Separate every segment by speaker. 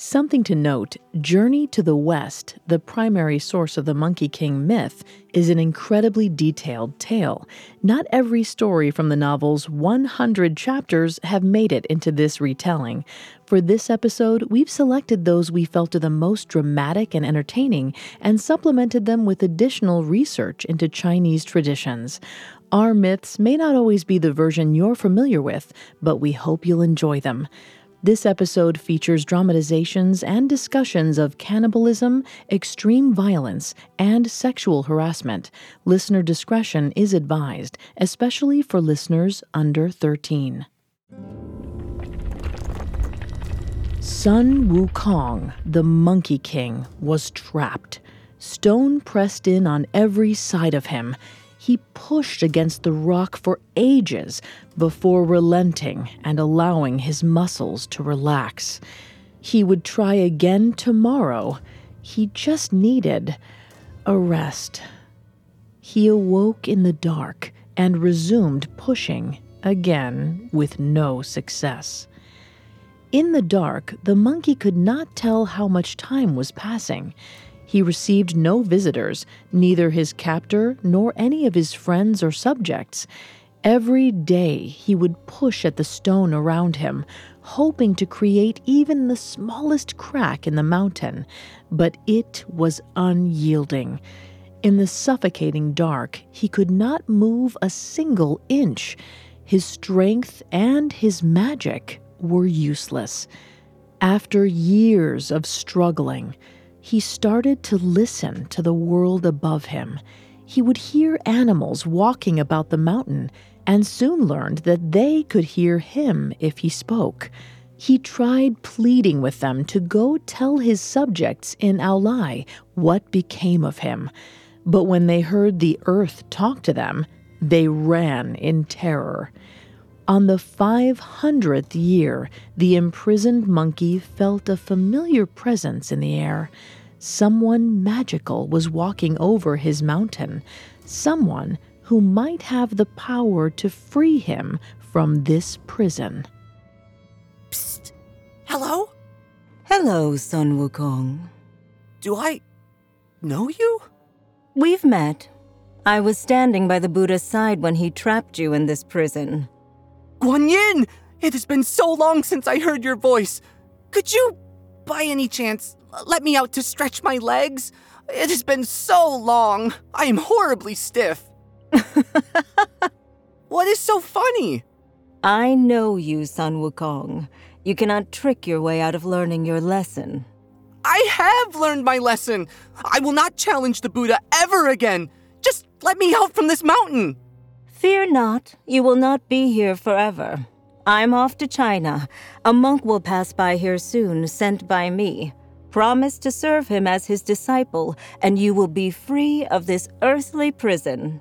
Speaker 1: Something to note Journey to the West, the primary source of the Monkey King myth, is an incredibly detailed tale. Not every story from the novel's 100 chapters have made it into this retelling. For this episode, we've selected those we felt are the most dramatic and entertaining and supplemented them with additional research into Chinese traditions. Our myths may not always be the version you're familiar with, but we hope you'll enjoy them. This episode features dramatizations and discussions of cannibalism, extreme violence, and sexual harassment. Listener discretion is advised, especially for listeners under 13. Sun Wukong, the Monkey King, was trapped. Stone pressed in on every side of him. He pushed against the rock for ages before relenting and allowing his muscles to relax. He would try again tomorrow. He just needed a rest. He awoke in the dark and resumed pushing again with no success. In the dark, the monkey could not tell how much time was passing. He received no visitors, neither his captor nor any of his friends or subjects. Every day he would push at the stone around him, hoping to create even the smallest crack in the mountain, but it was unyielding. In the suffocating dark, he could not move a single inch. His strength and his magic were useless. After years of struggling, he started to listen to the world above him. He would hear animals walking about the mountain and soon learned that they could hear him if he spoke. He tried pleading with them to go tell his subjects in Aolai what became of him. But when they heard the earth talk to them, they ran in terror. On the 500th year, the imprisoned monkey felt a familiar presence in the air. Someone magical was walking over his mountain, someone who might have the power to free him from this prison.
Speaker 2: Psst. Hello?
Speaker 3: Hello, Sun Wukong.
Speaker 2: Do I know you?
Speaker 3: We've met. I was standing by the Buddha's side when he trapped you in this prison.
Speaker 2: Guanyin! It has been so long since I heard your voice. Could you, by any chance, let me out to stretch my legs? It has been so long. I am horribly stiff. what is so funny?
Speaker 3: I know you, Sun Wukong. You cannot trick your way out of learning your lesson.
Speaker 2: I have learned my lesson. I will not challenge the Buddha ever again. Just let me out from this mountain.
Speaker 3: Fear not, you will not be here forever. I'm off to China. A monk will pass by here soon, sent by me. Promise to serve him as his disciple, and you will be free of this earthly prison.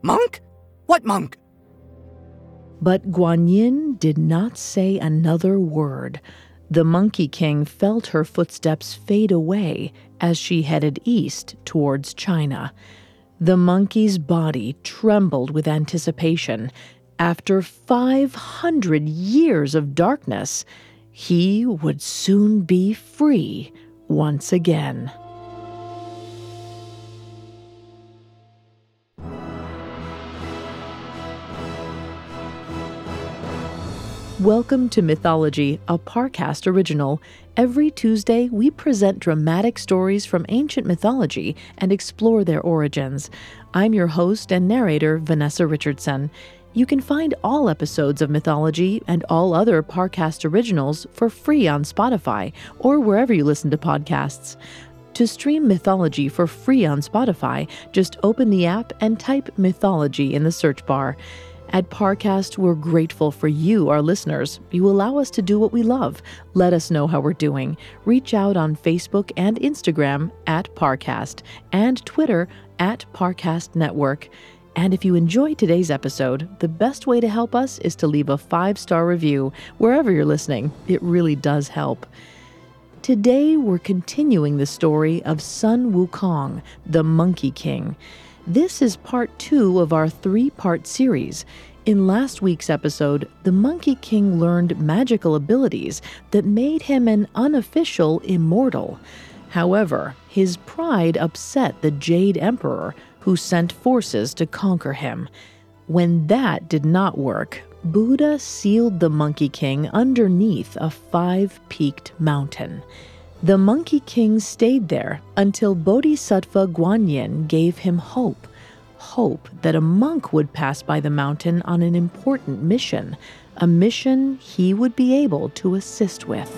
Speaker 2: Monk? What monk?
Speaker 1: But Guanyin did not say another word. The Monkey King felt her footsteps fade away as she headed east towards China. The monkey's body trembled with anticipation. After 500 years of darkness, he would soon be free once again. Welcome to Mythology, a Parcast original. Every Tuesday, we present dramatic stories from ancient mythology and explore their origins. I'm your host and narrator, Vanessa Richardson. You can find all episodes of Mythology and all other Parcast originals for free on Spotify or wherever you listen to podcasts. To stream Mythology for free on Spotify, just open the app and type Mythology in the search bar. At Parcast, we're grateful for you, our listeners. You allow us to do what we love. Let us know how we're doing. Reach out on Facebook and Instagram at Parcast and Twitter at Parcast Network. And if you enjoyed today's episode, the best way to help us is to leave a five star review wherever you're listening. It really does help. Today, we're continuing the story of Sun Wukong, the Monkey King. This is part two of our three part series. In last week's episode, the Monkey King learned magical abilities that made him an unofficial immortal. However, his pride upset the Jade Emperor, who sent forces to conquer him. When that did not work, Buddha sealed the Monkey King underneath a five peaked mountain. The Monkey King stayed there until Bodhisattva Guanyin gave him hope hope that a monk would pass by the mountain on an important mission, a mission he would be able to assist with.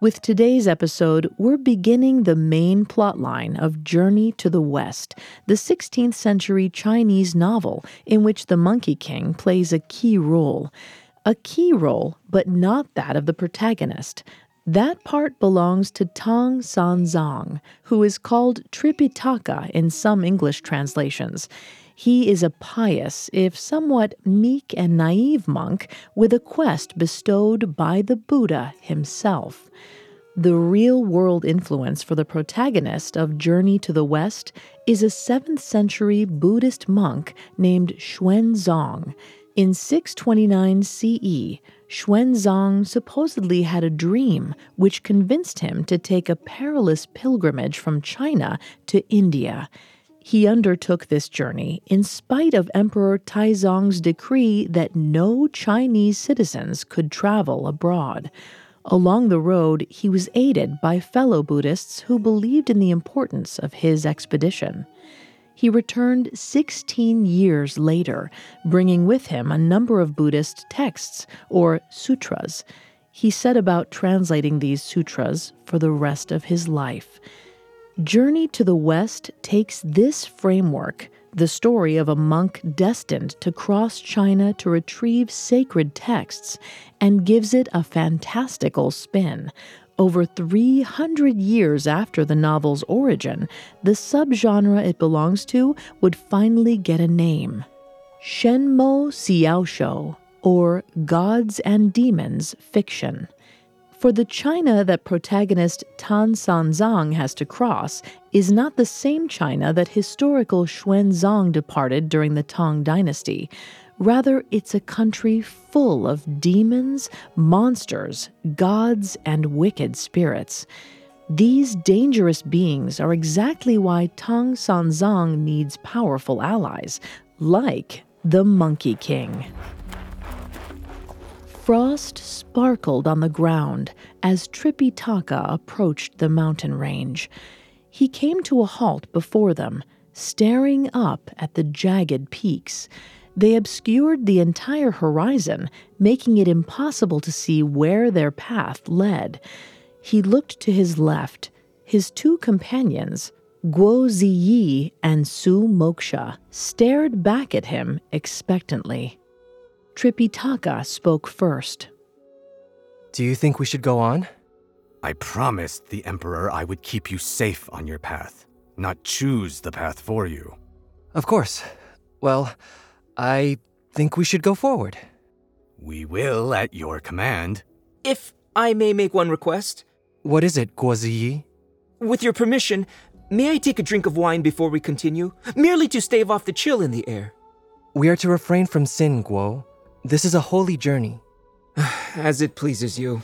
Speaker 1: With today's episode, we're beginning the main plotline of Journey to the West, the 16th century Chinese novel in which the Monkey King plays a key role. A key role, but not that of the protagonist. That part belongs to Tang Sanzang, who is called Tripitaka in some English translations. He is a pious, if somewhat meek and naive monk with a quest bestowed by the Buddha himself. The real world influence for the protagonist of Journey to the West is a 7th century Buddhist monk named Xuanzang. In 629 CE, Xuanzang supposedly had a dream which convinced him to take a perilous pilgrimage from China to India. He undertook this journey in spite of Emperor Taizong's decree that no Chinese citizens could travel abroad. Along the road, he was aided by fellow Buddhists who believed in the importance of his expedition. He returned 16 years later, bringing with him a number of Buddhist texts, or sutras. He set about translating these sutras for the rest of his life. Journey to the West takes this framework, the story of a monk destined to cross China to retrieve sacred texts, and gives it a fantastical spin. Over 300 years after the novel's origin, the subgenre it belongs to would finally get a name Shenmo Xiaoshuo, or Gods and Demons Fiction. For the China that protagonist Tang Sanzang has to cross is not the same China that historical Xuanzang departed during the Tang Dynasty. Rather, it's a country full of demons, monsters, gods, and wicked spirits. These dangerous beings are exactly why Tang Sanzang needs powerful allies, like the Monkey King. Frost sparkled on the ground as Tripitaka approached the mountain range. He came to a halt before them, staring up at the jagged peaks. They obscured the entire horizon, making it impossible to see where their path led. He looked to his left. His two companions, Guo Ziyi and Su Moksha, stared back at him expectantly. Tripitaka spoke first.
Speaker 4: Do you think we should go on?
Speaker 5: I promised the Emperor I would keep you safe on your path, not choose the path for you.
Speaker 4: Of course. Well, I think we should go forward.
Speaker 5: We will at your command.
Speaker 6: If I may make one request.
Speaker 4: What is it, Guoziyi?
Speaker 6: With your permission, may I take a drink of wine before we continue? Merely to stave off the chill in the air.
Speaker 4: We are to refrain from sin, Guo. This is a holy journey.
Speaker 6: As it pleases you.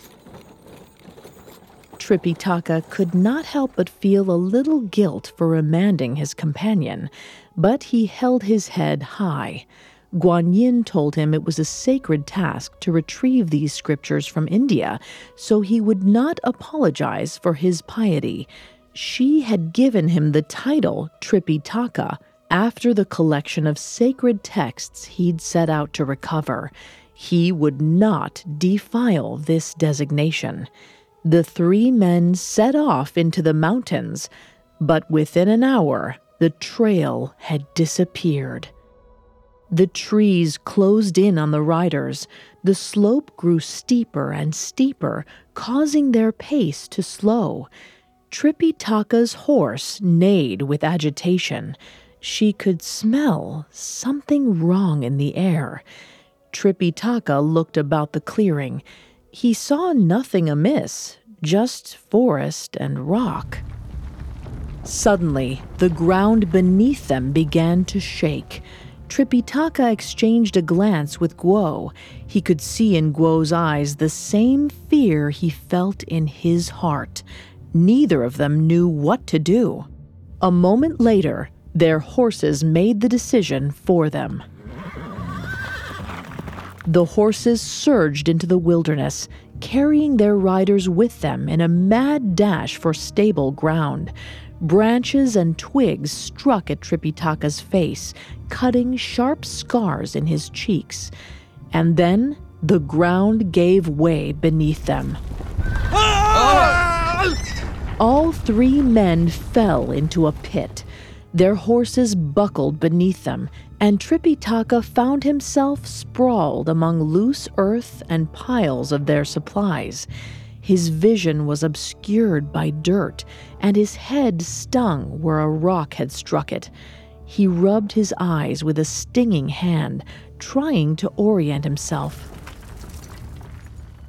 Speaker 1: Tripitaka could not help but feel a little guilt for remanding his companion, but he held his head high. Guan Yin told him it was a sacred task to retrieve these scriptures from India, so he would not apologize for his piety. She had given him the title Tripitaka after the collection of sacred texts he'd set out to recover. He would not defile this designation. The three men set off into the mountains, but within an hour, the trail had disappeared. The trees closed in on the riders. The slope grew steeper and steeper, causing their pace to slow. Tripitaka's horse neighed with agitation. She could smell something wrong in the air. Tripitaka looked about the clearing. He saw nothing amiss, just forest and rock. Suddenly, the ground beneath them began to shake. Tripitaka exchanged a glance with Guo. He could see in Guo's eyes the same fear he felt in his heart. Neither of them knew what to do. A moment later, their horses made the decision for them. The horses surged into the wilderness, carrying their riders with them in a mad dash for stable ground. Branches and twigs struck at Tripitaka's face, cutting sharp scars in his cheeks. And then the ground gave way beneath them. All three men fell into a pit. Their horses buckled beneath them, and Tripitaka found himself sprawled among loose earth and piles of their supplies. His vision was obscured by dirt, and his head stung where a rock had struck it. He rubbed his eyes with a stinging hand, trying to orient himself.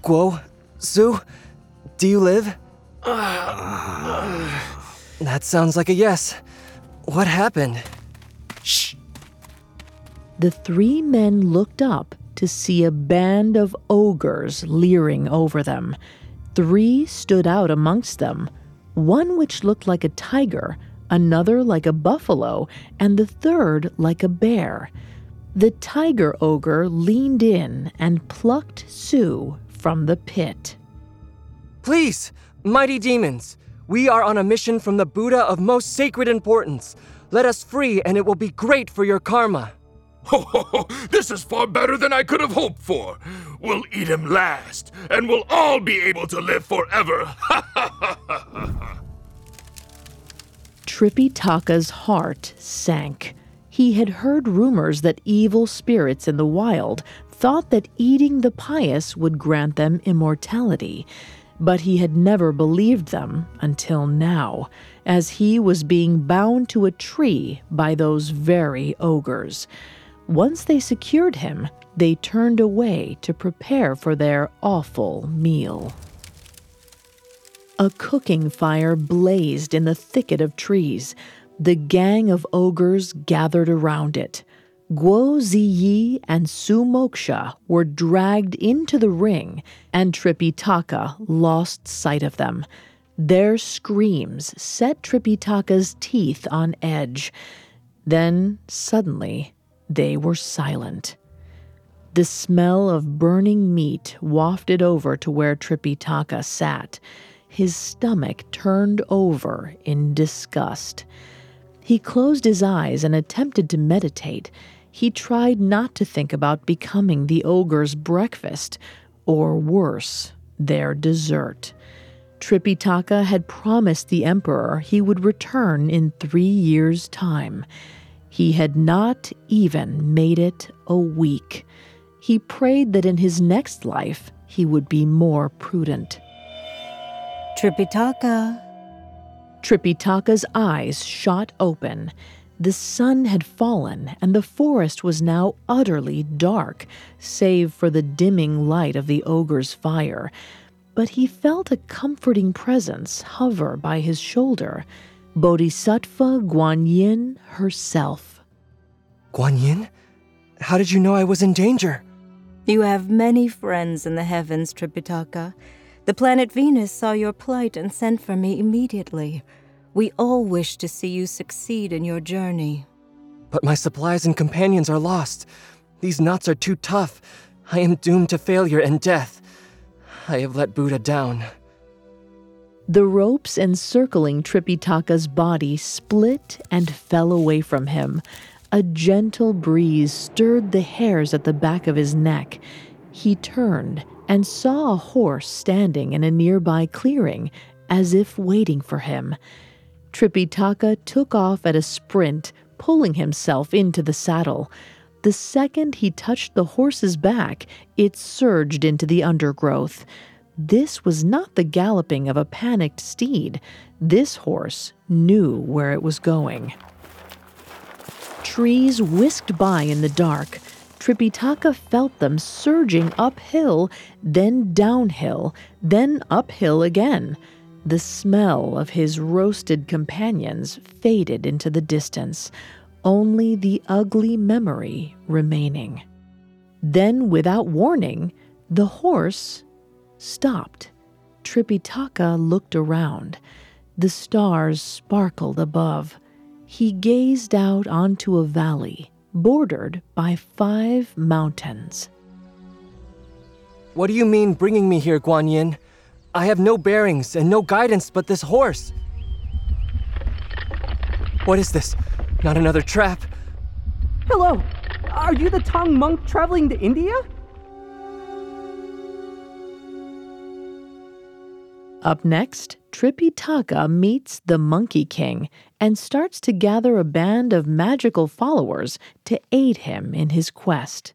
Speaker 4: Guo, Su, do you live? that sounds like a yes. What happened?
Speaker 1: Shh. The three men looked up to see a band of ogres leering over them. Three stood out amongst them one which looked like a tiger, another like a buffalo, and the third like a bear. The tiger ogre leaned in and plucked Su from the pit.
Speaker 4: Please, mighty demons, we are on a mission from the Buddha of most sacred importance. Let us free, and it will be great for your karma.
Speaker 7: Ho, ho, ho! This is far better than I could have hoped for. We'll eat him last, and we'll all be able to live forever.
Speaker 1: Tripitaka's heart sank. He had heard rumors that evil spirits in the wild thought that eating the pious would grant them immortality but he had never believed them until now, as he was being bound to a tree by those very ogres. Once they secured him, they turned away to prepare for their awful meal. A cooking fire blazed in the thicket of trees. The gang of ogres gathered around it. Guo Ziyi and Su Moksha were dragged into the ring, and Tripitaka lost sight of them. Their screams set Tripitaka's teeth on edge. Then, suddenly, they were silent. The smell of burning meat wafted over to where Tripitaka sat. His stomach turned over in disgust. He closed his eyes and attempted to meditate he tried not to think about becoming the ogre's breakfast, or worse, their dessert. Tripitaka had promised the emperor he would return in three years' time. He had not even made it a week. He prayed that in his next life he would be more prudent.
Speaker 3: Tripitaka.
Speaker 1: Tripitaka's eyes shot open. The sun had fallen, and the forest was now utterly dark, save for the dimming light of the ogre's fire. But he felt a comforting presence hover by his shoulder Bodhisattva Guanyin herself.
Speaker 4: Guanyin? How did you know I was in danger?
Speaker 3: You have many friends in the heavens, Tripitaka. The planet Venus saw your plight and sent for me immediately. We all wish to see you succeed in your journey.
Speaker 4: But my supplies and companions are lost. These knots are too tough. I am doomed to failure and death. I have let Buddha down.
Speaker 1: The ropes encircling Tripitaka's body split and fell away from him. A gentle breeze stirred the hairs at the back of his neck. He turned and saw a horse standing in a nearby clearing, as if waiting for him. Tripitaka took off at a sprint, pulling himself into the saddle. The second he touched the horse's back, it surged into the undergrowth. This was not the galloping of a panicked steed. This horse knew where it was going. Trees whisked by in the dark. Tripitaka felt them surging uphill, then downhill, then uphill again. The smell of his roasted companions faded into the distance, only the ugly memory remaining. Then, without warning, the horse stopped. Tripitaka looked around. The stars sparkled above. He gazed out onto a valley bordered by five mountains.
Speaker 4: What do you mean bringing me here, Guan Yin? I have no bearings and no guidance but this horse. What is this? Not another trap?
Speaker 2: Hello. Are you the Tang monk traveling to India?
Speaker 1: Up next, Tripitaka meets the Monkey King and starts to gather a band of magical followers to aid him in his quest.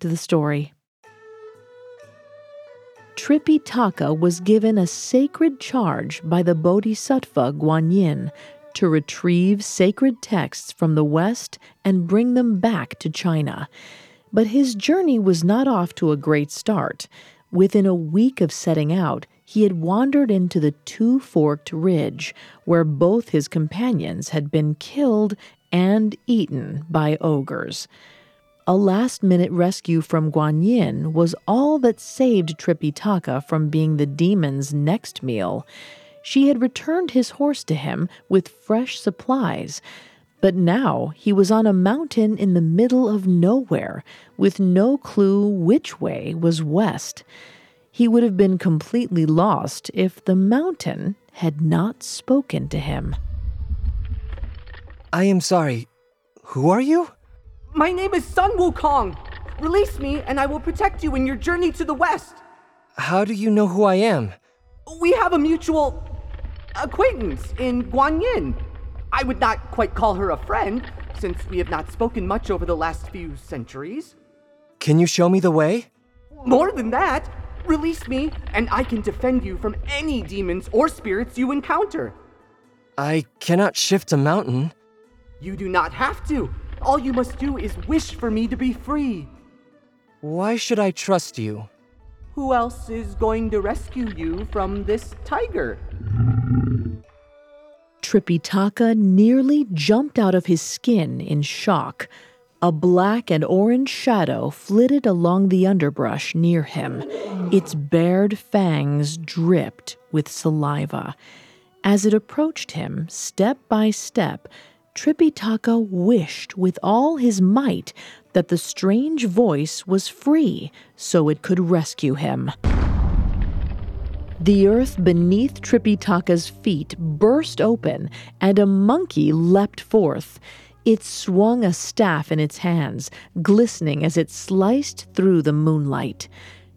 Speaker 1: to the story. Tripitaka was given a sacred charge by the Bodhisattva Guanyin to retrieve sacred texts from the West and bring them back to China. But his journey was not off to a great start. Within a week of setting out, he had wandered into the two forked ridge, where both his companions had been killed and eaten by ogres. A last minute rescue from Guanyin was all that saved Tripitaka from being the demon's next meal. She had returned his horse to him with fresh supplies. But now he was on a mountain in the middle of nowhere, with no clue which way was west. He would have been completely lost if the mountain had not spoken to him.
Speaker 4: I am sorry. Who are you?
Speaker 2: My name is Sun Wukong. Release me, and I will protect you in your journey to the west.
Speaker 4: How do you know who I am?
Speaker 2: We have a mutual acquaintance in Guanyin. I would not quite call her a friend, since we have not spoken much over the last few centuries.
Speaker 4: Can you show me the way?
Speaker 2: More than that, release me, and I can defend you from any demons or spirits you encounter.
Speaker 4: I cannot shift a mountain.
Speaker 2: You do not have to. All you must do is wish for me to be free.
Speaker 4: Why should I trust you?
Speaker 2: Who else is going to rescue you from this tiger?
Speaker 1: Tripitaka nearly jumped out of his skin in shock. A black and orange shadow flitted along the underbrush near him. Its bared fangs dripped with saliva. As it approached him, step by step, Tripitaka wished with all his might that the strange voice was free so it could rescue him. The earth beneath Tripitaka's feet burst open, and a monkey leapt forth. It swung a staff in its hands, glistening as it sliced through the moonlight.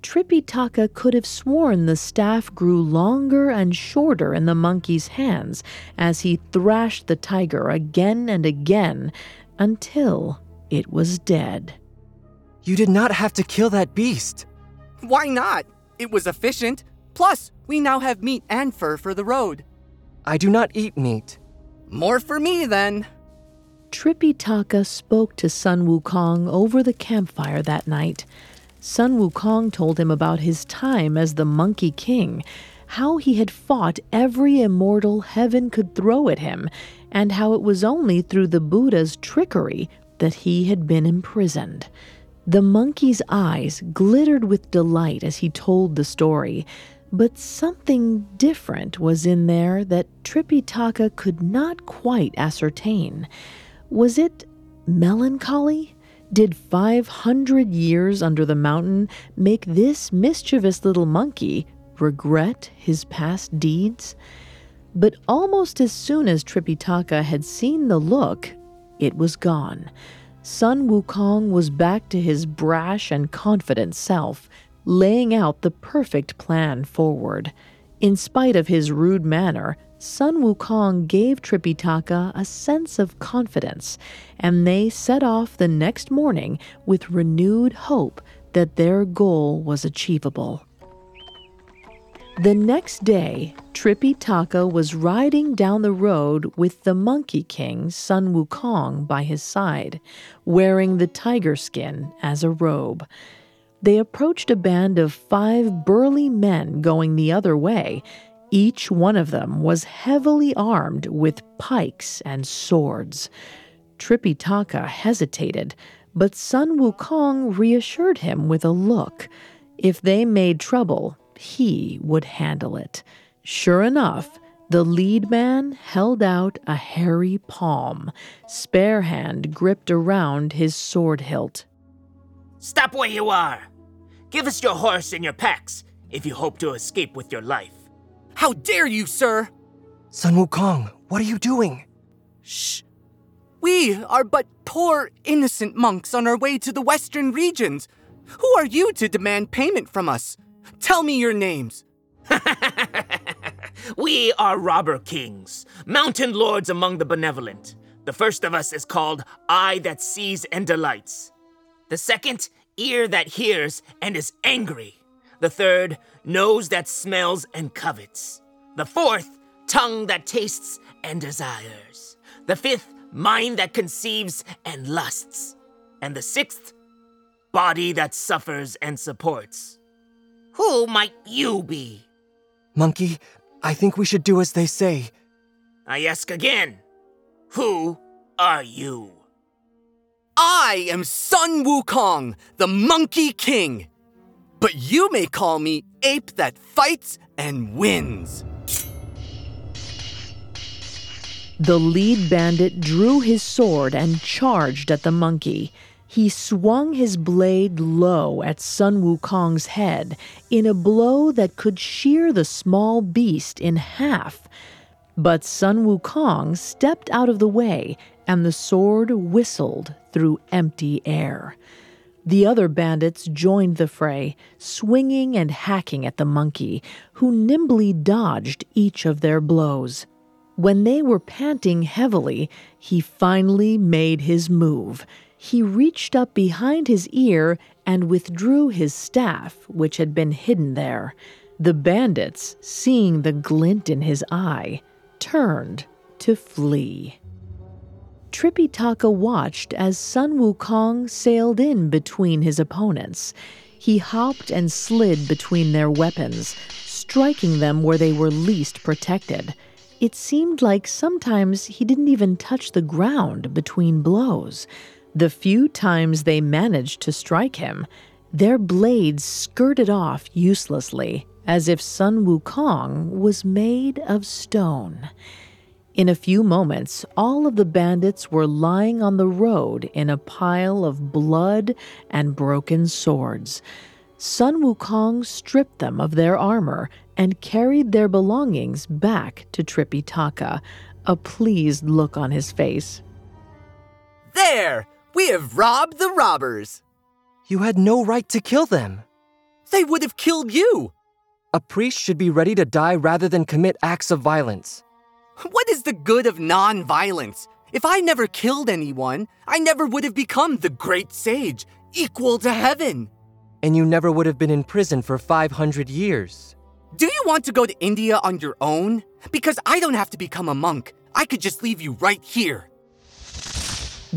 Speaker 1: Tripitaka could have sworn the staff grew longer and shorter in the monkey's hands as he thrashed the tiger again and again until it was dead.
Speaker 4: You did not have to kill that beast.
Speaker 2: Why not? It was efficient. Plus, we now have meat and fur for the road.
Speaker 4: I do not eat meat.
Speaker 2: More for me, then.
Speaker 1: Tripitaka spoke to Sun Wukong over the campfire that night. Sun Wukong told him about his time as the Monkey King, how he had fought every immortal heaven could throw at him, and how it was only through the Buddha's trickery that he had been imprisoned. The monkey's eyes glittered with delight as he told the story, but something different was in there that Tripitaka could not quite ascertain. Was it melancholy? Did 500 years under the mountain make this mischievous little monkey regret his past deeds? But almost as soon as Tripitaka had seen the look, it was gone. Sun Wukong was back to his brash and confident self, laying out the perfect plan forward. In spite of his rude manner, Sun Wukong gave Tripitaka a sense of confidence, and they set off the next morning with renewed hope that their goal was achievable. The next day, Tripitaka was riding down the road with the Monkey King Sun Wukong by his side, wearing the tiger skin as a robe. They approached a band of five burly men going the other way. Each one of them was heavily armed with pikes and swords. Tripitaka hesitated, but Sun Wukong reassured him with a look. If they made trouble, he would handle it. Sure enough, the lead man held out a hairy palm, spare hand gripped around his sword hilt.
Speaker 8: Stop where you are! Give us your horse and your packs if you hope to escape with your life.
Speaker 2: How dare you, sir!
Speaker 4: Sun Wukong, what are you doing?
Speaker 2: Shh! We are but poor, innocent monks on our way to the western regions. Who are you to demand payment from us? Tell me your names.
Speaker 8: we are robber kings, mountain lords among the benevolent. The first of us is called Eye That Sees and Delights. The second, Ear That Hears and is Angry. The third, Nose That Smells and Covets. The fourth, Tongue That Tastes and Desires. The fifth, Mind That Conceives and Lusts. And the sixth, Body That Suffers and Supports. Who might you be?
Speaker 4: Monkey, I think we should do as they say.
Speaker 8: I ask again. Who are you?
Speaker 2: I am Sun Wukong, the Monkey King. But you may call me Ape that fights and wins.
Speaker 1: The lead bandit drew his sword and charged at the monkey. He swung his blade low at Sun Wukong's head in a blow that could shear the small beast in half. But Sun Wukong stepped out of the way and the sword whistled through empty air. The other bandits joined the fray, swinging and hacking at the monkey, who nimbly dodged each of their blows. When they were panting heavily, he finally made his move. He reached up behind his ear and withdrew his staff, which had been hidden there. The bandits, seeing the glint in his eye, turned to flee. Tripitaka watched as Sun Wukong sailed in between his opponents. He hopped and slid between their weapons, striking them where they were least protected. It seemed like sometimes he didn't even touch the ground between blows. The few times they managed to strike him, their blades skirted off uselessly, as if Sun Wukong was made of stone. In a few moments, all of the bandits were lying on the road in a pile of blood and broken swords. Sun Wukong stripped them of their armor and carried their belongings back to Tripitaka, a pleased look on his face.
Speaker 2: There! We have robbed the robbers!
Speaker 4: You had no right to kill them.
Speaker 2: They would have killed you!
Speaker 4: A priest should be ready to die rather than commit acts of violence.
Speaker 2: What is the good of non violence? If I never killed anyone, I never would have become the great sage, equal to heaven.
Speaker 4: and you never would have been in prison for 500 years.
Speaker 2: Do you want to go to India on your own? Because I don't have to become a monk. I could just leave you right here.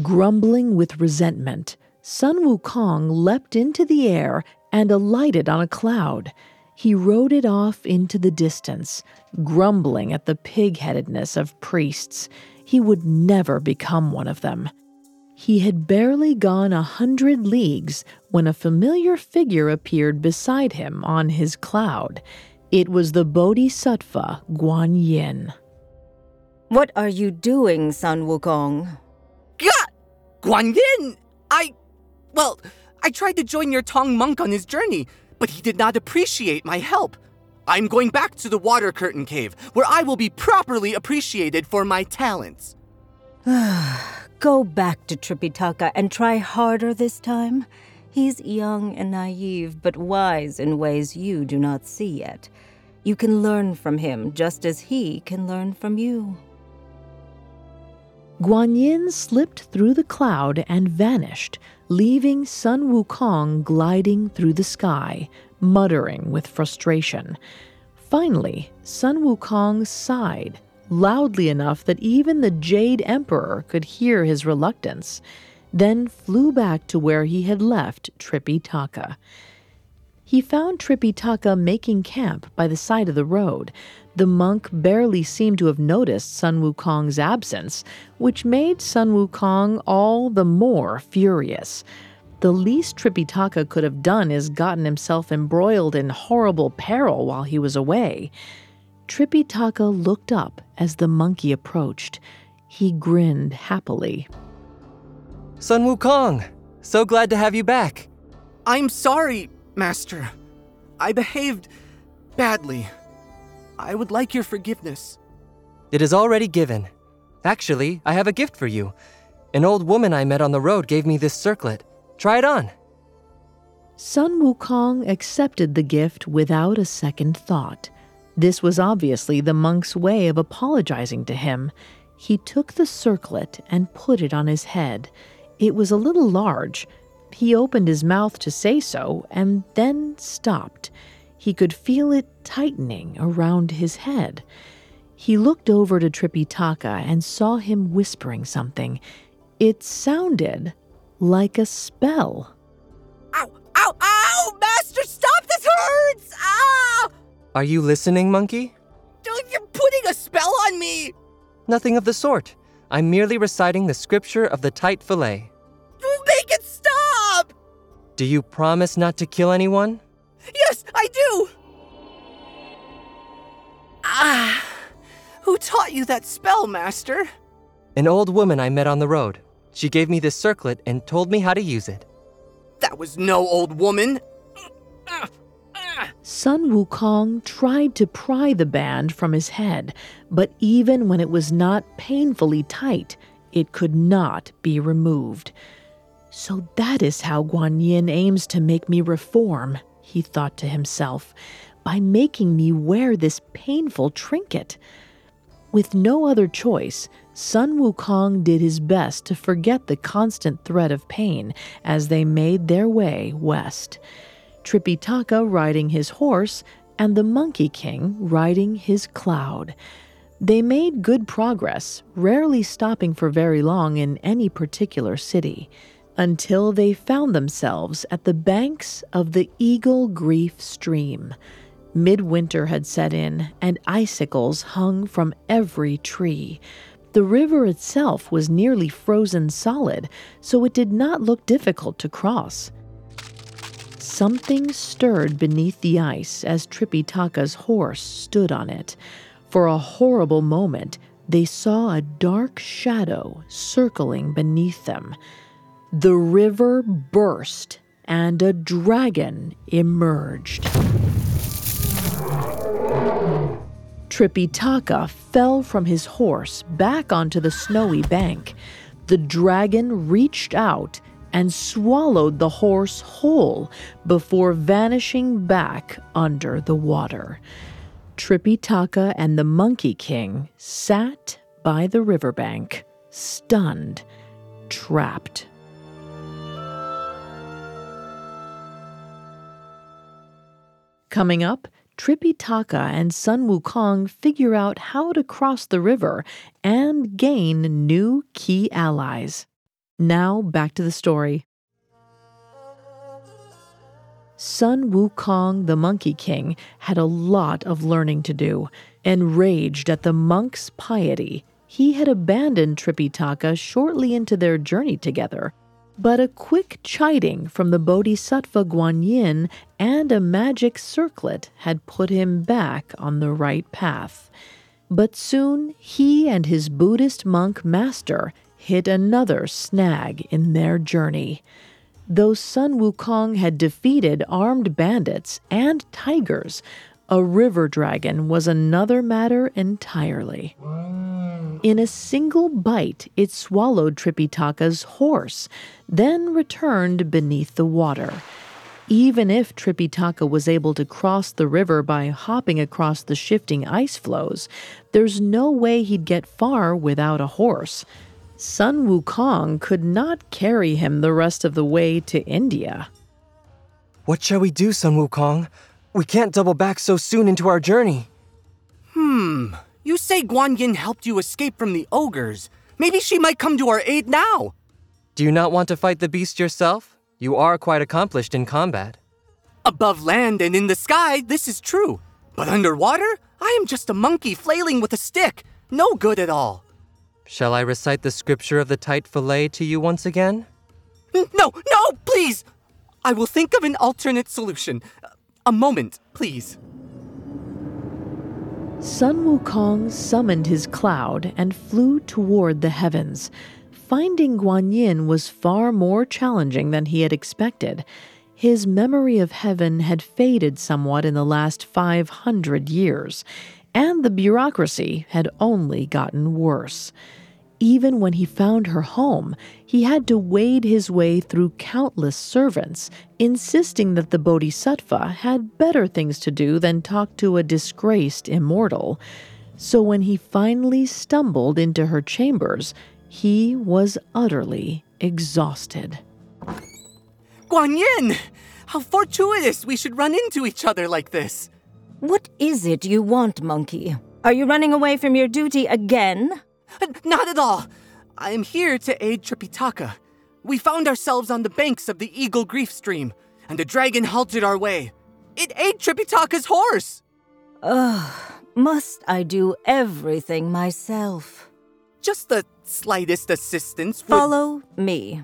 Speaker 1: Grumbling with resentment, Sun Wukong leapt into the air and alighted on a cloud. He rode it off into the distance, grumbling at the pig headedness of priests. He would never become one of them. He had barely gone a hundred leagues when a familiar figure appeared beside him on his cloud. It was the Bodhisattva Guan Yin.
Speaker 3: What are you doing, Sun Wukong?
Speaker 2: God! Guan Yin! I. Well, I tried to join your Tang monk on his journey, but he did not appreciate my help. I'm going back to the Water Curtain Cave, where I will be properly appreciated for my talents.
Speaker 3: Go back to Tripitaka and try harder this time. He's young and naive, but wise in ways you do not see yet. You can learn from him just as he can learn from you.
Speaker 1: Guan Yin slipped through the cloud and vanished, leaving Sun Wukong gliding through the sky, muttering with frustration. Finally, Sun Wukong sighed, loudly enough that even the Jade Emperor could hear his reluctance, then flew back to where he had left Tripitaka. He found Tripitaka making camp by the side of the road, the monk barely seemed to have noticed Sun Wukong's absence, which made Sun Wukong all the more furious. The least Tripitaka could have done is gotten himself embroiled in horrible peril while he was away. Tripitaka looked up as the monkey approached. He grinned happily.
Speaker 4: Sun Wukong, so glad to have you back.
Speaker 2: I'm sorry, Master. I behaved badly. I would like your forgiveness.
Speaker 4: It is already given. Actually, I have a gift for you. An old woman I met on the road gave me this circlet. Try it on.
Speaker 1: Sun Wukong accepted the gift without a second thought. This was obviously the monk's way of apologizing to him. He took the circlet and put it on his head. It was a little large. He opened his mouth to say so and then stopped. He could feel it tightening around his head. He looked over to Tripitaka and saw him whispering something. It sounded like a spell.
Speaker 2: Ow, ow, ow! Master, stop! This hurts! Ah!
Speaker 4: Are you listening, monkey?
Speaker 2: You're putting a spell on me!
Speaker 4: Nothing of the sort. I'm merely reciting the scripture of the tight fillet.
Speaker 2: Make it stop!
Speaker 4: Do you promise not to kill anyone?
Speaker 2: Yes, I do! Ah, who taught you that spell, Master?
Speaker 4: An old woman I met on the road. She gave me this circlet and told me how to use it.
Speaker 2: That was no old woman.
Speaker 1: Sun Wukong tried to pry the band from his head, but even when it was not painfully tight, it could not be removed. So that is how Guan Yin aims to make me reform he thought to himself, by making me wear this painful trinket. With no other choice, Sun Wukong did his best to forget the constant threat of pain as they made their way west. Tripitaka riding his horse, and the Monkey King riding his cloud. They made good progress, rarely stopping for very long in any particular city until they found themselves at the banks of the Eagle Grief Stream. Midwinter had set in, and icicles hung from every tree. The river itself was nearly frozen solid, so it did not look difficult to cross. Something stirred beneath the ice as Tripitaka's horse stood on it. For a horrible moment, they saw a dark shadow circling beneath them. The river burst and a dragon emerged. Tripitaka fell from his horse back onto the snowy bank. The dragon reached out and swallowed the horse whole before vanishing back under the water. Tripitaka and the Monkey King sat by the riverbank, stunned, trapped. Coming up, Tripitaka and Sun Wukong figure out how to cross the river and gain new key allies. Now, back to the story. Sun Wukong, the Monkey King, had a lot of learning to do. Enraged at the monk's piety, he had abandoned Tripitaka shortly into their journey together. But a quick chiding from the Bodhisattva Guanyin and a magic circlet had put him back on the right path. But soon he and his Buddhist monk master hit another snag in their journey. Though Sun Wukong had defeated armed bandits and tigers, a river dragon was another matter entirely. In a single bite, it swallowed Tripitaka's horse, then returned beneath the water. Even if Tripitaka was able to cross the river by hopping across the shifting ice floes, there's no way he'd get far without a horse. Sun Wukong could not carry him the rest of the way to India.
Speaker 4: What shall we do, Sun Wukong? We can't double back so soon into our journey.
Speaker 2: Hmm. You say Guan Yin helped you escape from the ogres. Maybe she might come to our aid now.
Speaker 4: Do you not want to fight the beast yourself? You are quite accomplished in combat.
Speaker 2: Above land and in the sky, this is true. But underwater, I am just a monkey flailing with a stick. No good at all.
Speaker 4: Shall I recite the scripture of the tight fillet to you once again?
Speaker 2: No, no, please! I will think of an alternate solution. A moment, please.
Speaker 1: Sun Wukong summoned his cloud and flew toward the heavens. Finding Guanyin was far more challenging than he had expected. His memory of heaven had faded somewhat in the last 500 years, and the bureaucracy had only gotten worse. Even when he found her home, he had to wade his way through countless servants, insisting that the Bodhisattva had better things to do than talk to a disgraced immortal. So when he finally stumbled into her chambers, he was utterly exhausted.
Speaker 2: Guan Yin! How fortuitous we should run into each other like this!
Speaker 3: What is it you want, monkey? Are you running away from your duty again?
Speaker 2: Not at all. I am here to aid Tripitaka. We found ourselves on the banks of the Eagle Grief Stream, and a dragon halted our way. It ate Tripitaka's horse.
Speaker 3: Ugh, must I do everything myself?
Speaker 2: Just the slightest assistance would...
Speaker 3: Follow me.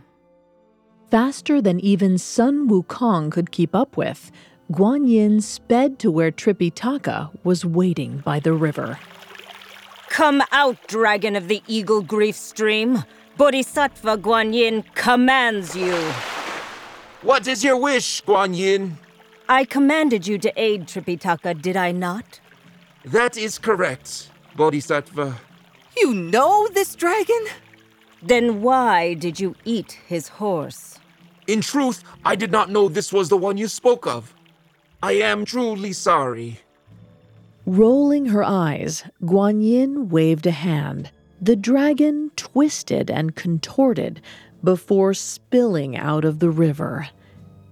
Speaker 1: Faster than even Sun Wukong could keep up with, Guan Yin sped to where Tripitaka was waiting by the river.
Speaker 3: Come out, dragon of the Eagle Grief Stream. Bodhisattva Guan Yin commands you.
Speaker 6: What is your wish, Guan Yin?
Speaker 3: I commanded you to aid Tripitaka, did I not?
Speaker 6: That is correct, Bodhisattva.
Speaker 2: You know this dragon?
Speaker 3: Then why did you eat his horse?
Speaker 6: In truth, I did not know this was the one you spoke of. I am truly sorry.
Speaker 1: Rolling her eyes, Guan Yin waved a hand. The dragon twisted and contorted before spilling out of the river.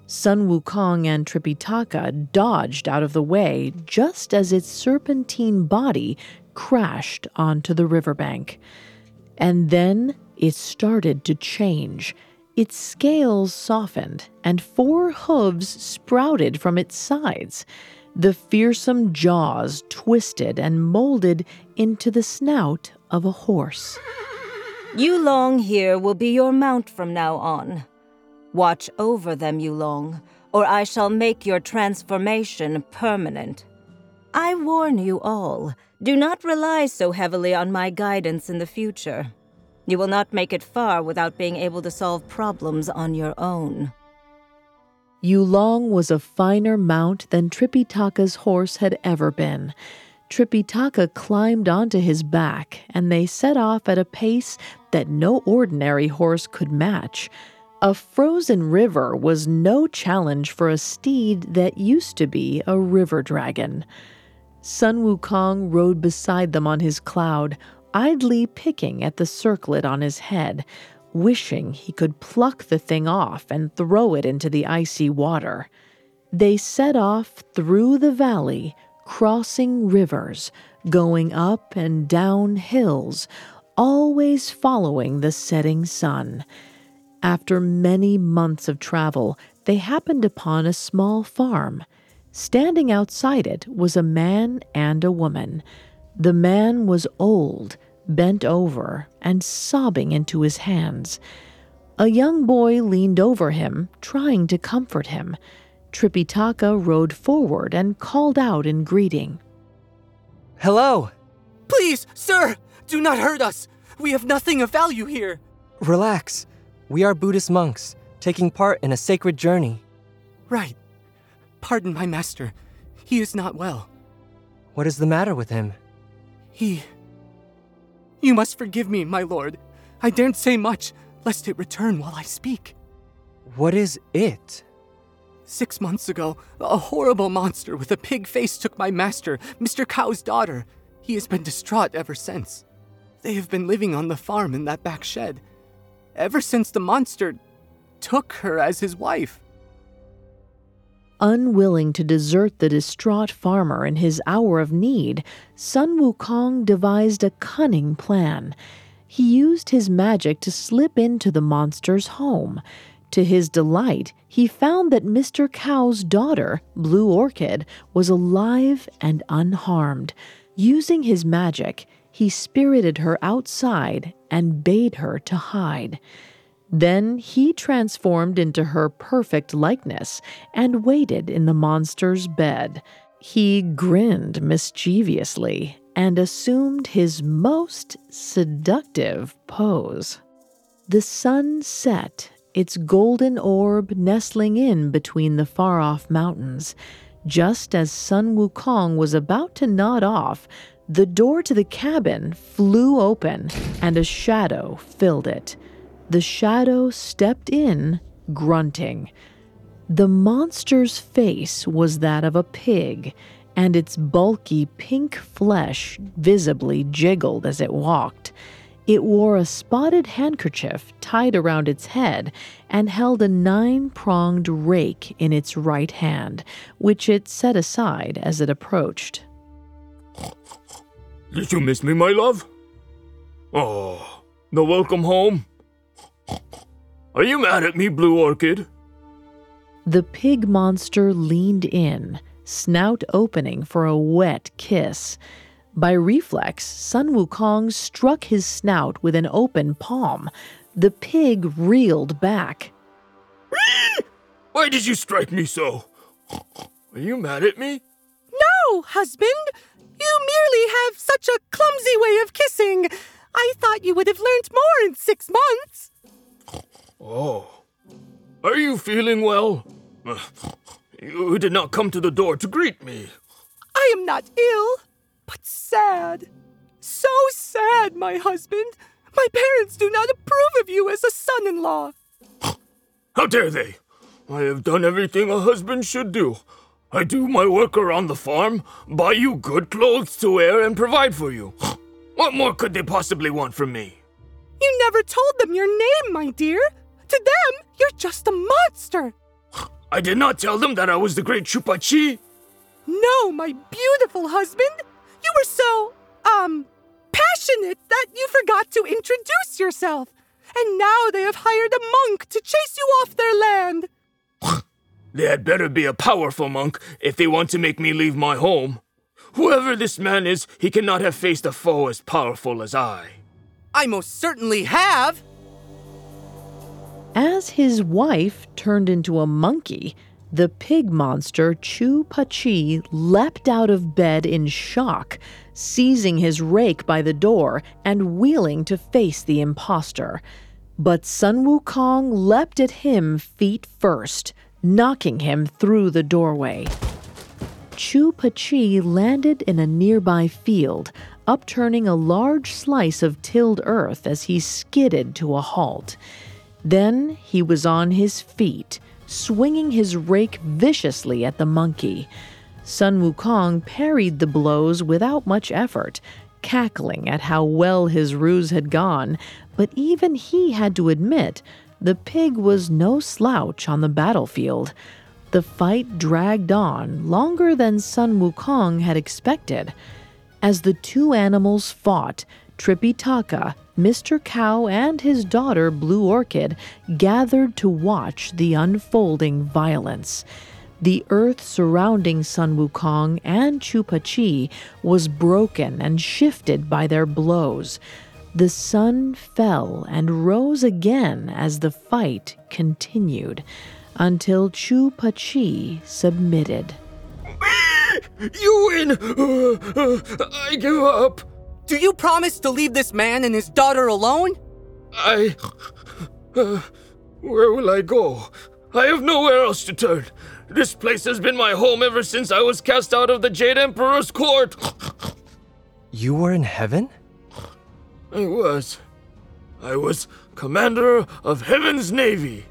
Speaker 1: Sun Wukong and Tripitaka dodged out of the way just as its serpentine body crashed onto the riverbank. And then it started to change. Its scales softened, and four hooves sprouted from its sides. The fearsome jaws twisted and molded into the snout of a horse.
Speaker 3: Yulong here will be your mount from now on. Watch over them, Yulong, or I shall make your transformation permanent. I warn you all, do not rely so heavily on my guidance in the future. You will not make it far without being able to solve problems on your own.
Speaker 1: Yulong was a finer mount than Tripitaka's horse had ever been. Tripitaka climbed onto his back, and they set off at a pace that no ordinary horse could match. A frozen river was no challenge for a steed that used to be a river dragon. Sun Wukong rode beside them on his cloud, idly picking at the circlet on his head, wishing he could pluck the thing off and throw it into the icy water. They set off through the valley, crossing rivers, going up and down hills, always following the setting sun. After many months of travel, they happened upon a small farm. Standing outside it was a man and a woman. The man was old, bent over, and sobbing into his hands. A young boy leaned over him, trying to comfort him. Tripitaka rode forward and called out in greeting.
Speaker 4: Hello!
Speaker 2: Please, sir, do not hurt us. We have nothing of value here.
Speaker 4: Relax. We are Buddhist monks, taking part in a sacred journey.
Speaker 2: Right. Pardon my master. He is not well.
Speaker 4: What is the matter with him?
Speaker 2: He. You must forgive me, my lord. I daren't say much, lest it return while I speak.
Speaker 4: What is it?
Speaker 2: Six months ago, a horrible monster with a pig face took my master, Mr. Gao's daughter. He has been distraught ever since. They have been living on the farm in that back shed. Ever since the monster took her as his wife.
Speaker 1: Unwilling to desert the distraught farmer in his hour of need, Sun Wukong devised a cunning plan. He used his magic to slip into the monster's home. To his delight, he found that Mr. Gao's daughter, Blue Orchid, was alive and unharmed. Using his magic, he spirited her outside and bade her to hide. Then he transformed into her perfect likeness and waited in the monster's bed. He grinned mischievously and assumed his most seductive pose. The sun set, its golden orb nestling in between the far off mountains. Just as Sun Wukong was about to nod off, the door to the cabin flew open and a shadow filled it. The shadow stepped in, grunting. The monster's face was that of a pig, and its bulky pink flesh visibly jiggled as it walked. It wore a spotted handkerchief tied around its head and held a nine pronged rake in its right hand, which it set aside as it approached.
Speaker 7: Did you miss me, my love? Oh, the welcome home? Are you mad at me, Blue Orchid?
Speaker 1: The pig monster leaned in, snout opening for a wet kiss. By reflex, Sun Wukong struck his snout with an open palm. The pig reeled back.
Speaker 7: Why did you strike me so? Are you mad at me?
Speaker 2: No, husband! You merely have such a clumsy way of kissing. I thought you would have learned more in six months.
Speaker 7: Oh. Are you feeling well? You did not come to the door to greet me.
Speaker 2: I am not ill, but sad. So sad, my husband. My parents do not approve of you as a son in law.
Speaker 7: How dare they? I have done everything a husband should do. I do my work around the farm, buy you good clothes to wear, and provide for you. What more could they possibly want from me?
Speaker 2: You never told them your name, my dear. To them, you're just a monster.
Speaker 7: I did not tell them that I was the great Chupachi.
Speaker 2: No, my beautiful husband. You were so, um, passionate that you forgot to introduce yourself. And now they have hired a monk to chase you off their land.
Speaker 7: They had better be a powerful monk if they want to make me leave my home. Whoever this man is, he cannot have faced a foe as powerful as I.
Speaker 2: I most certainly have.
Speaker 1: As his wife turned into a monkey, the pig monster Chu Pachi leapt out of bed in shock, seizing his rake by the door and wheeling to face the impostor. But Sun Wukong leapt at him feet first, knocking him through the doorway. Chu Pachi landed in a nearby field, upturning a large slice of tilled earth as he skidded to a halt. Then he was on his feet, swinging his rake viciously at the monkey. Sun Wukong parried the blows without much effort, cackling at how well his ruse had gone, but even he had to admit the pig was no slouch on the battlefield. The fight dragged on longer than Sun Wukong had expected. As the two animals fought, Tripitaka, Mr. Gao, and his daughter Blue Orchid gathered to watch the unfolding violence. The earth surrounding Sun Wukong and Chupa Chi was broken and shifted by their blows. The sun fell and rose again as the fight continued until Chupa Chi submitted.
Speaker 7: You win! Uh, uh, I give up.
Speaker 2: Do you promise to leave this man and his daughter alone?
Speaker 7: I. Uh, where will I go? I have nowhere else to turn. This place has been my home ever since I was cast out of the Jade Emperor's court.
Speaker 4: You were in heaven?
Speaker 7: I was. I was commander of Heaven's Navy.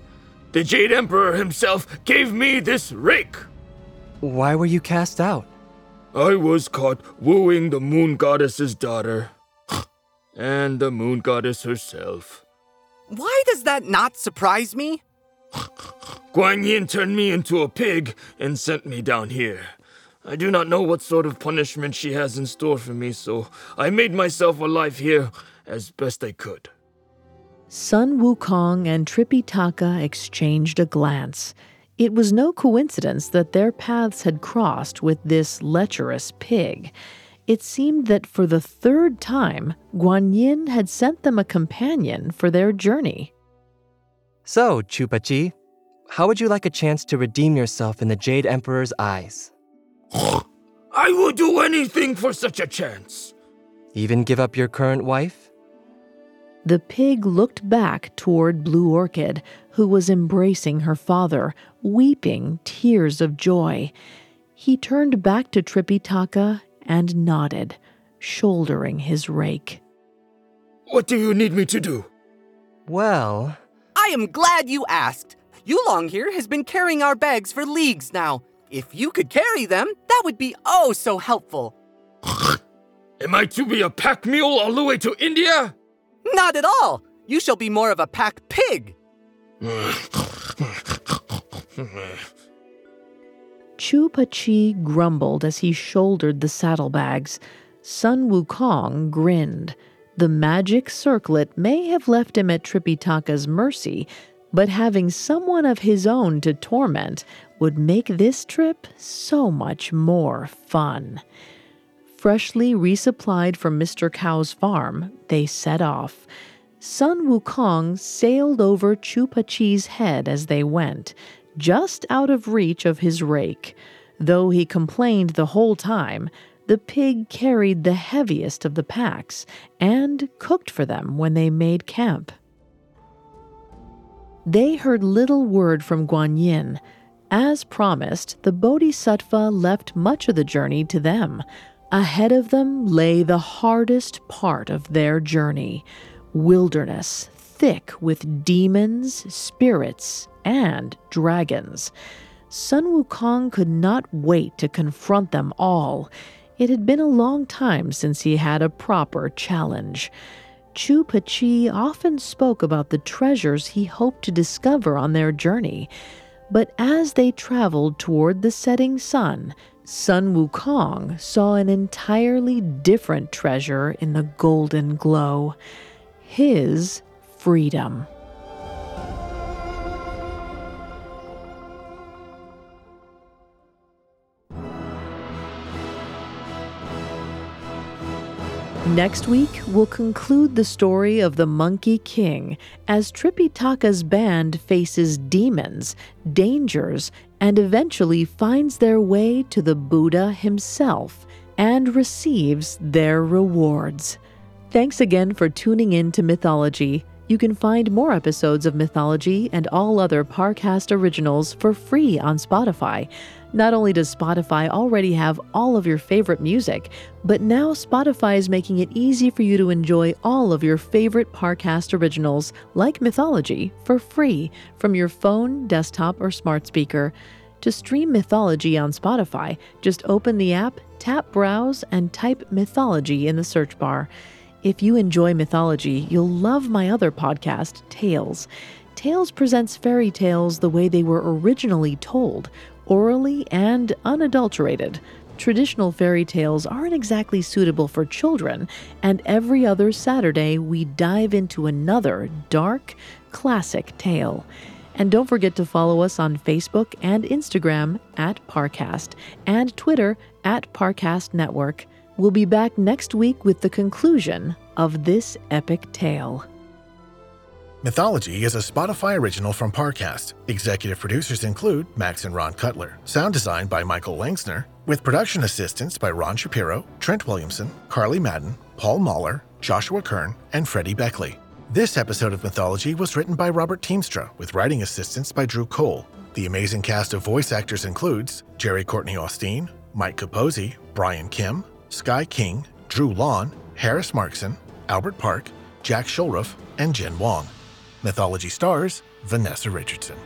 Speaker 7: The Jade Emperor himself gave me this rake.
Speaker 4: Why were you cast out?
Speaker 7: I was caught wooing the Moon Goddess's daughter. and the Moon Goddess herself.
Speaker 2: Why does that not surprise me?
Speaker 7: Guan Yin turned me into a pig and sent me down here. I do not know what sort of punishment she has in store for me, so I made myself a life here as best I could.
Speaker 1: Sun Wukong and Tripitaka exchanged a glance. It was no coincidence that their paths had crossed with this lecherous pig. It seemed that for the third time, Guan Yin had sent them a companion for their journey.
Speaker 4: So, Chupa Chi, how would you like a chance to redeem yourself in the Jade Emperor's eyes?
Speaker 7: I would do anything for such a chance.
Speaker 4: Even give up your current wife?
Speaker 1: The pig looked back toward Blue Orchid, who was embracing her father, weeping tears of joy. He turned back to Tripitaka and nodded, shouldering his rake.
Speaker 7: What do you need me to do?
Speaker 4: Well,
Speaker 2: I am glad you asked. Yulong here has been carrying our bags for leagues now. If you could carry them, that would be oh so helpful.
Speaker 7: Am I to be a pack mule all the way to India?
Speaker 2: Not at all. You shall be more of a pack pig.
Speaker 1: Chupa Chi grumbled as he shouldered the saddlebags. Sun Wukong grinned. The magic circlet may have left him at Tripitaka's mercy, but having someone of his own to torment would make this trip so much more fun. Freshly resupplied from Mr. Gao's farm, they set off. Sun Wukong sailed over Chupa Chi's head as they went, just out of reach of his rake. Though he complained the whole time, the pig carried the heaviest of the packs and cooked for them when they made camp. They heard little word from Guan Yin. As promised, the Bodhisattva left much of the journey to them. Ahead of them lay the hardest part of their journey wilderness, thick with demons, spirits, and dragons. Sun Wukong could not wait to confront them all. It had been a long time since he had a proper challenge. Chupa Chi often spoke about the treasures he hoped to discover on their journey. But as they traveled toward the setting sun, Sun Wukong saw an entirely different treasure in the golden glow his freedom. Next week, we'll conclude the story of the Monkey King as Tripitaka's band faces demons, dangers, and eventually finds their way to the Buddha himself and receives their rewards. Thanks again for tuning in to Mythology. You can find more episodes of Mythology and all other Parcast originals for free on Spotify. Not only does Spotify already have all of your favorite music, but now Spotify is making it easy for you to enjoy all of your favorite Parcast originals, like Mythology, for free from your phone, desktop, or smart speaker. To stream Mythology on Spotify, just open the app, tap Browse, and type Mythology in the search bar. If you enjoy mythology, you'll love my other podcast, Tales. Tales presents fairy tales the way they were originally told, orally and unadulterated. Traditional fairy tales aren't exactly suitable for children, and every other Saturday we dive into another dark, classic tale. And don't forget to follow us on Facebook and Instagram at Parcast and Twitter at Parcast Network. We'll be back next week with the conclusion of this epic tale.
Speaker 9: Mythology is a Spotify original from Parcast. Executive producers include Max and Ron Cutler. Sound design by Michael Langsner, with production assistance by Ron Shapiro, Trent Williamson, Carly Madden, Paul Mahler, Joshua Kern, and Freddie Beckley. This episode of Mythology was written by Robert Teamstra, with writing assistance by Drew Cole. The amazing cast of voice actors includes Jerry Courtney Austin, Mike Capozzi, Brian Kim, Sky King, Drew Lawn, Harris Markson, Albert Park, Jack Shulruff, and Jen Wong. Mythology stars Vanessa Richardson.